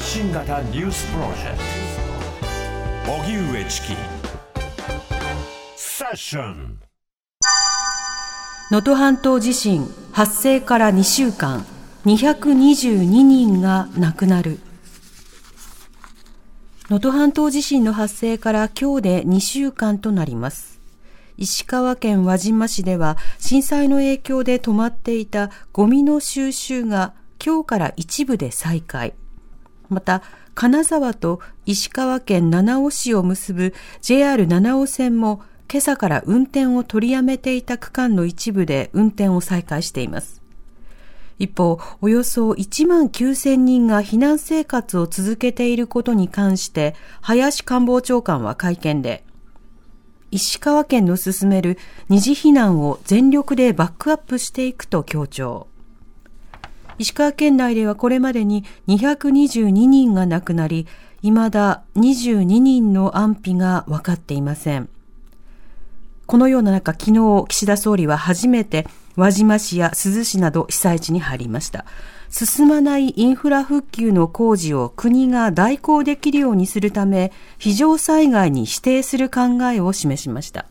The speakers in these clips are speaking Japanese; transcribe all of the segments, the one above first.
発信型ニュースプロジェクト。荻上チキ。セッション。能登半島地震発生から2週間。222人が亡くなる。能登半島地震の発生から今日で2週間となります。石川県輪島市では震災の影響で止まっていたゴミの収集が今日から一部で再開。また、金沢と石川県七尾市を結ぶ JR 七尾線も今朝から運転を取りやめていた区間の一部で運転を再開しています。一方、およそ1万9000人が避難生活を続けていることに関して、林官房長官は会見で、石川県の進める二次避難を全力でバックアップしていくと強調。石川県内ではこれまでに222人が亡くなり、未だ22人の安否が分かっていません。このような中、昨日、岸田総理は初めて輪島市や珠洲市など被災地に入りました。進まないインフラ復旧の工事を国が代行できるようにするため、非常災害に指定する考えを示しました。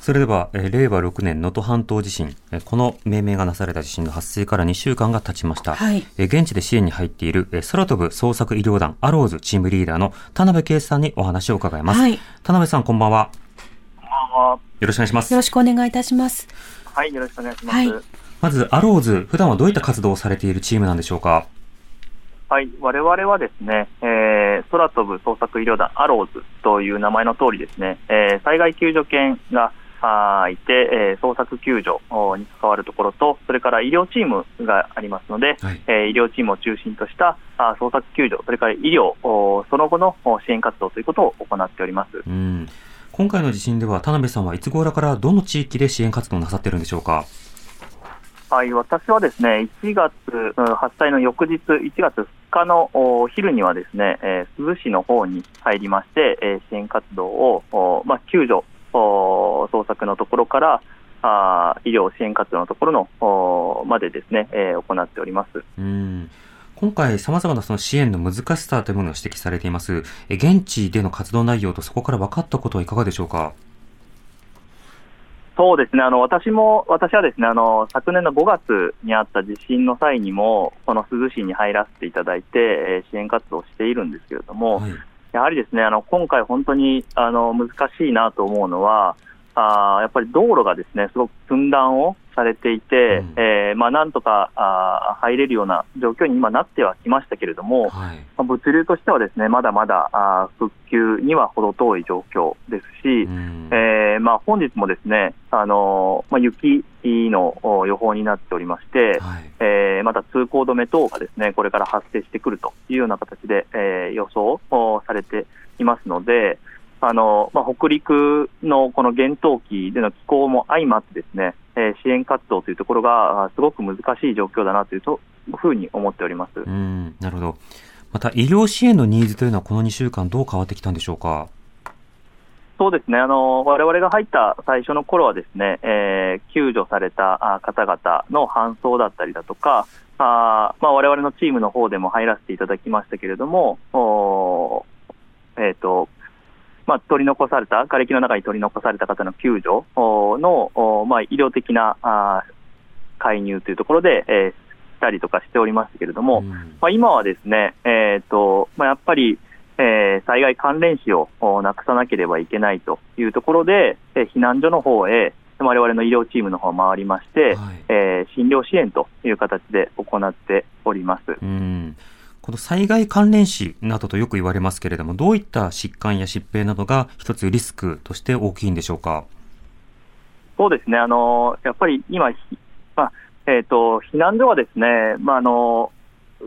それでは、えー、令和6年能登半島地震、えー、この命名がなされた地震の発生から2週間が経ちました。はい、えー、現地で支援に入っている、えー、空飛ぶ捜索医療団アローズチームリーダーの田辺圭さんにお話を伺います。はい、田辺さん、こんばんは。こんばんは。よろしくお願いします。よろしくお願いいたします。はい、よろしくお願いします。はいまず、アローズ、普段はどういった活動をされているチームなんでしょうか？はい、我々はですね、えー、空飛ぶ捜索医療団アローズという名前の通りですね、えー、災害救助犬があいて、えー、捜索救助に関わるところと、それから医療チームがありますので、はい、えー、医療チームを中心としたあ捜索救助、それから医療、その後の支援活動ということを行っております。うん今回の地震では、田辺さんはいつ頃からどの地域で支援活動をなさっているんでしょうか？はい、私はですね、1月、発災の翌日、1月2日の昼にはですね、えー、珠洲市の方に入りまして、えー、支援活動を、まあ、救助、捜索のところから、あ医療支援活動のところのまでですね、えー、行っております。うん今回、さまざまなその支援の難しさというものを指摘されています。現地での活動内容とそこから分かったことはいかがでしょうか？そうですね、あの私も、私はですねあの昨年の5月にあった地震の際にも、この珠洲市に入らせていただいて、支援活動をしているんですけれども、はい、やはりですねあの今回、本当にあの難しいなと思うのは、あやっぱり道路がですねすごく寸断をされていて、うん、えー、まあ、なんとかあ入れるような状況に今なってはきましたけれども、はい、まあ、物流としてはですねまだまだあ復旧には程遠い状況ですし、うん、えー、まあ、本日もですね、あのまあ、雪の予報になっておりまして、はい、えー、また通行止め等がですねこれから発生してくるというような形で、えー、予想されていますので、あのまあ、北陸のこの厳冬期での気候も相まってですね、えー、支援活動というところがすごく難しい状況だなというとふうに思っておりますうんなるほど。また医療支援のニーズというのはこの2週間どう変わってきたんでしょうか？そうですね、あの我々が入った最初の頃はですね、えー、救助された方々の搬送だったりだとか、あまあ、我々のチームの方でも入らせていただきましたけれども、おえーとまあ、取り残された、瓦礫の中に取り残された方の救助の、まあ、医療的なあ介入というところで、えー、したりとかしておりましたけれども、うん、まあ、今はですね、えーとまあ、やっぱり、えー、災害関連死をなくさなければいけないというところで、えー、避難所の方へ、我々の医療チームの方回りまして、はい、えー、診療支援という形で行っております。うんこの災害関連死などとよく言われますけれども、どういった疾患や疾病などが一つリスクとして大きいんでしょうか？そうですね、あのやっぱり今、まあえーと、避難所はですね、まあ、あの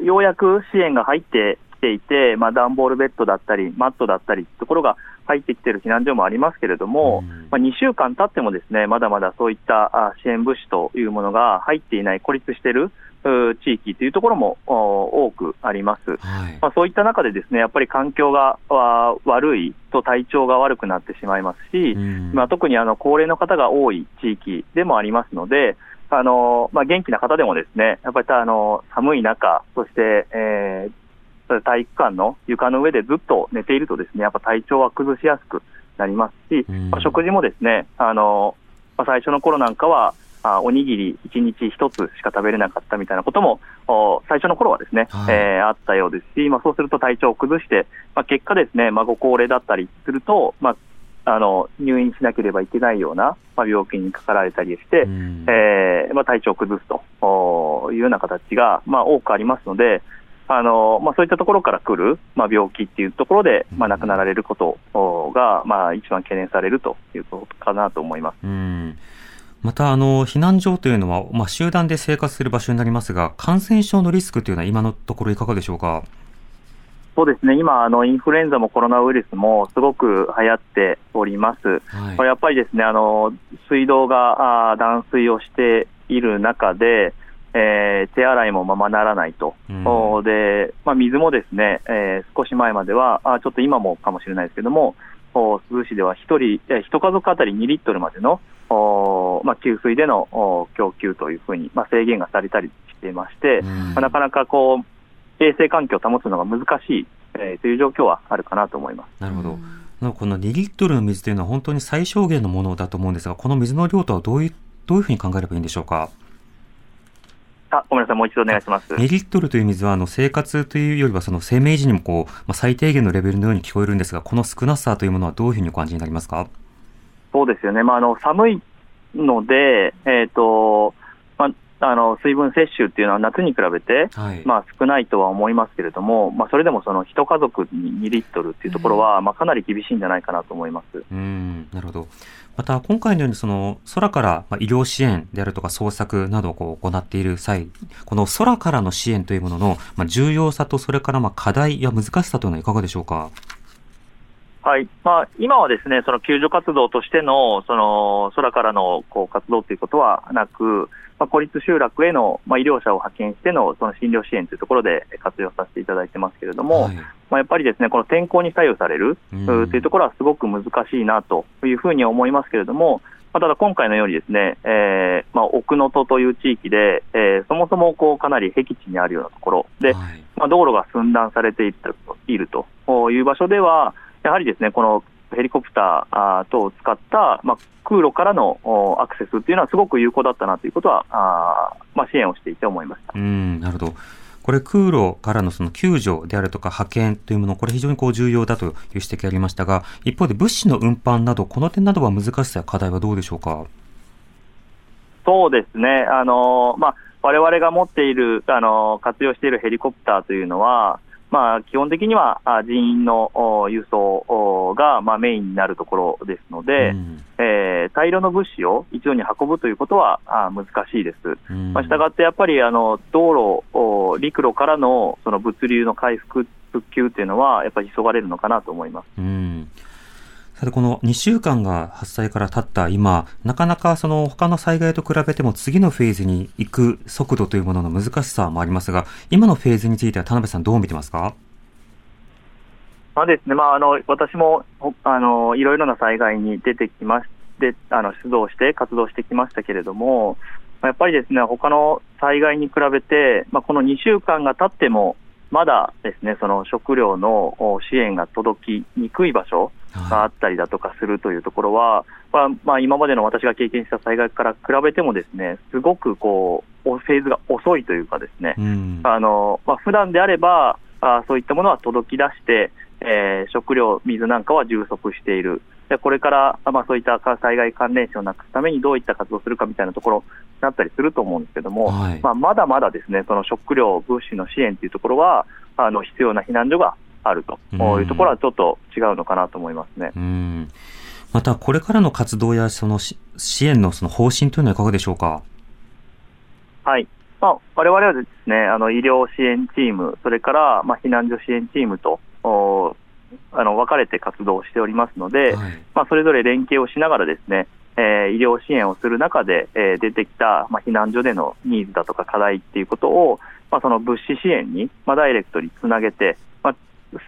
ようやく支援が入ってきていて、まあ、段ボールベッドだったり、マットだったりところが入ってきている避難所もありますけれども、うん、まあ、2週間経ってもですねまだまだそういった支援物資というものが入っていない、孤立している地域というところも多くあります、はい、まあ、そういった中で、ですねやっぱり環境が悪いと体調が悪くなってしまいますし、うん、まあ、特にあの高齢の方が多い地域でもありますので、あのまあ、元気な方でもですねやっぱりあの寒い中、そして、えー体育館の床の上でずっと寝ているとですねやっぱ体調は崩しやすくなりますし、まあ、食事もですねあの、まあ、最初の頃なんかはあおにぎり1日1つしか食べれなかったみたいなことも、最初の頃はですね、はい、えー、あったようですし、まあ、そうすると体調を崩して、まあ、結果ですね、まあ、ご高齢だったりすると、まあ、あの入院しなければいけないような、まあ、病気にかかられたりして、えーまあ、体調を崩すというような形が、まあ、多くありますので、あのまあ、そういったところから来る、まあ、病気っていうところで、まあ、亡くなられることが、まあ、一番懸念されるということかなと思います。うんまた、あの、避難所というのは、まあ、集団で生活する場所になりますが、感染症のリスクというのは今のところいかがでしょうか？そうですね、今、あのインフルエンザもコロナウイルスもすごく流行っております。はい、これやっぱりですね、あの水道があ断水をしている中で、えー、手洗いもままならないと、うん、でまあ、水もですね、えー、少し前までは、あちょっと今もかもしれないですけども、珠洲市では1人、1家族当たり2リットルまでのまあ、給水での供給というふうに、まあ、制限がされたりしていまして、まあ、なかなかこう衛生環境を保つのが難しい、えー、という状況はあるかなと思います。なるほどこの2リットルの水というのは本当に最小限のものだと思うんですが、この水の量とはどういうどういうふうに考えればいいんでしょうか？あごめんなさい、もう一度お願いします。2リットルという水は、あの、生活というよりは、その生命維持にもこう、まあ、最低限のレベルのように聞こえるんですが、この少なさというものはどういうふうにお感じになりますか？そうですよね。まあ、あの、寒いので、えーとまあ、あの水分摂取っていうのは夏に比べて、はい、まあ、少ないとは思いますけれども、まあ、それでもその1家族に2リットルっていうところは、まあ、かなり厳しいんじゃないかなと思います。うん。なるほど。また今回のようにその空から医療支援であるとか捜索などをこう行っている際、この空からの支援というものの重要さとそれからまあ課題や難しさというのはいかがでしょうか？はい。まあ、今はですねその救助活動としてのその空からのこう活動ということはなく、まあ、孤立集落への、まあ、医療者を派遣してのその診療支援というところで活用させていただいてますけれども、はい、まあ、やっぱりですねこの天候に左右されるというところはすごく難しいなというふうに思いますけれども、まあ、ただ今回のようにですね、えーまあ、奥能登という地域で、えー、そもそもこうかなり僻地にあるようなところで、はい、まあ、道路が寸断されているという場所では、やはりですねこのヘリコプター等を使った、まあ、空路からのアクセスっていうのはすごく有効だったなということは、あまあ、支援をしていて思いましたうんなるほど。これ空路からのその救助であるとか派遣というもの、これ非常にこう重要だという指摘がありましたが、一方で物資の運搬など、この点などは難しさや課題はどうでしょうか？そうですね。あの、まあ、我々が持っている、あの、活用しているヘリコプターというのは、まあ、基本的には人員の輸送がまあメインになるところですので、うん、えー、大量の物資を一度に運ぶということはあ難しいです。うん、まあ、したがってやっぱりあの道路、陸路からのその物流の回復、復旧というのは、やっぱり急がれるのかなと思います。うんさて、この2週間が発災から経った今、なかなかその他の災害と比べても次のフェーズに行く速度というものの難しさもありますが、今のフェーズについては田辺さんどう見てますか？まあですね、まあ、あの私もあのいろいろな災害に出てきましてあの出動して活動してきましたけれども、やっぱりですね他の災害に比べて、まあ、この2週間が経っても、まだですねその食料の支援が届きにくい場所があったりだとかするというところは、はい、まあ、今までの私が経験した災害から比べてもですねすごくこうフェーズが遅いというかですね、うん、あのまあ普段であればあそういったものは届き出して、えー、食料、水なんかは充足している。でこれから、まあ、そういった災害関連死をなくすためにどういった活動をするかみたいなところになったりすると思うんですけども、はい、まあ、まだまだですねその食料、物資の支援というところはあの必要な避難所があると。いうところはちょっと違うのかなと思いますね。また、これからの活動やその支援のその方針というのはいかがでしょうか？はい、まあ、我々はですね、あの医療支援チーム、それから、まあ、避難所支援チームと、あの分かれて活動しておりますので、はい、まあ、それぞれ連携をしながらですね、えー、医療支援をする中で、えー、出てきた、まあ、避難所でのニーズだとか課題っていうことを、まあ、その物資支援に、まあ、ダイレクトにつなげて、まあ、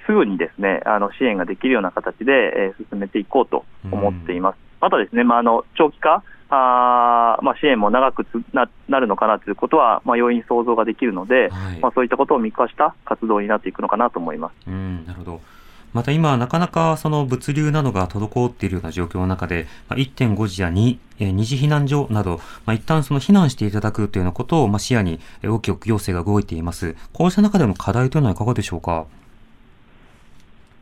すぐにですねあの支援ができるような形で、えー、進めていこうと思っています。またですね、まあ、あの長期化あまあ、支援も長くななるのかなということは、まあ、容易に想像ができるので、はい、まあ、そういったことを見越した活動になっていくのかなと思います。うんなるほどまた今、なかなかその物流などが滞っているような状況の中で、1.5時や 2, 二次避難所など、まあ、一旦その避難していただくというようなことを、まあ、視野に大きく行政が動いています。こうした中での課題というのはいかがでしょうか？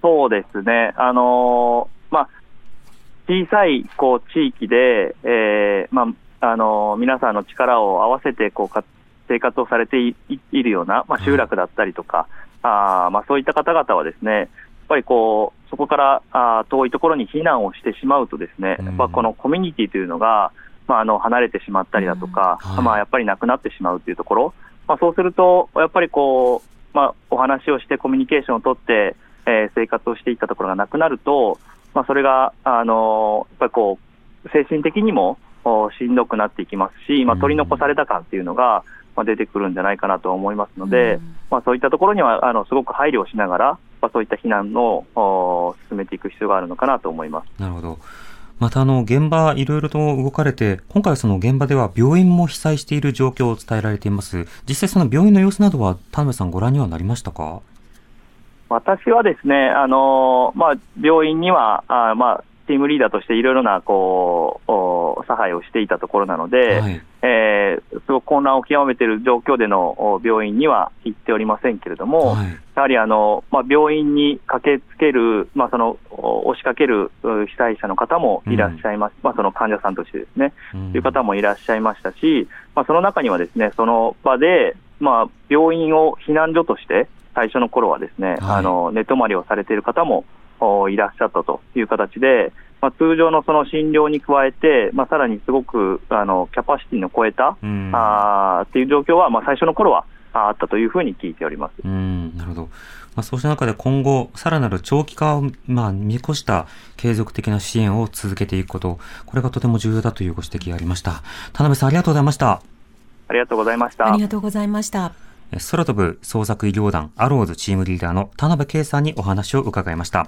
そうですね。あのー、まあ、小さいこう地域で、えー、まあ、あのー、皆さんの力を合わせてこう生活をされているような、まあ、集落だったりとか、あまあ、そういった方々はですね、っぱりこうそこからあ遠いところに避難をしてしまうと、ですね、やっぱこのコミュニティというのが、まあ、あの離れてしまったりだとか、はい、まあ、やっぱりなくなってしまうというところ、まあ、そうすると、やっぱりこう、まあ、お話をしてコミュニケーションをとって、えー、生活をしていったところがなくなると、まあ、それが、あのやっぱりこう精神的にもしんどくなっていきますし、まあ、取り残された感っていうのが、まあ、出てくるんじゃないかなと思いますので、まあ、そういったところにはあのすごく配慮をしながら、まあ、そういった避難を進めていく必要があるのかなと思います。なるほどまたあの現場いろいろと動かれて、今回はその現場では病院も被災している状況を伝えられています。実際その病院の様子などは田辺さんご覧にはなりましたか？私はですね、あのまあ、病院には、あまあ、チームリーダーとしていろいろなこう差配をしていたところなので、はい、えー、すごく混乱を極めている状況での病院には行っておりませんけれども、はい、やはりあの、まあ、病院に駆けつける、まあ、その押しかける被災者の方もいらっしゃいます、うん、まあ、その患者さんとしてですね、うん、という方もいらっしゃいましたし、まあ、その中にはですねその場で、まあ、病院を避難所として、最初の頃はですね、はい、あの寝泊まりをされている方もいらっしゃったという形で、まあ、通常のその診療に加えて、まあ、さらにすごくあのキャパシティの超えた、うん、あっていう状況は、まあ、最初の頃はあったというふうに聞いております。うんなるほどまあ、そうした中で今後、さらなる長期化を、まあ、見越した継続的な支援を続けていくこと、これがとても重要だというご指摘がありました。田辺さん、ありがとうございました。ありがとうございました。ありがとうございました。空飛ぶ創作医療団アローズチームリーダーの田辺圭さんにお話を伺いました。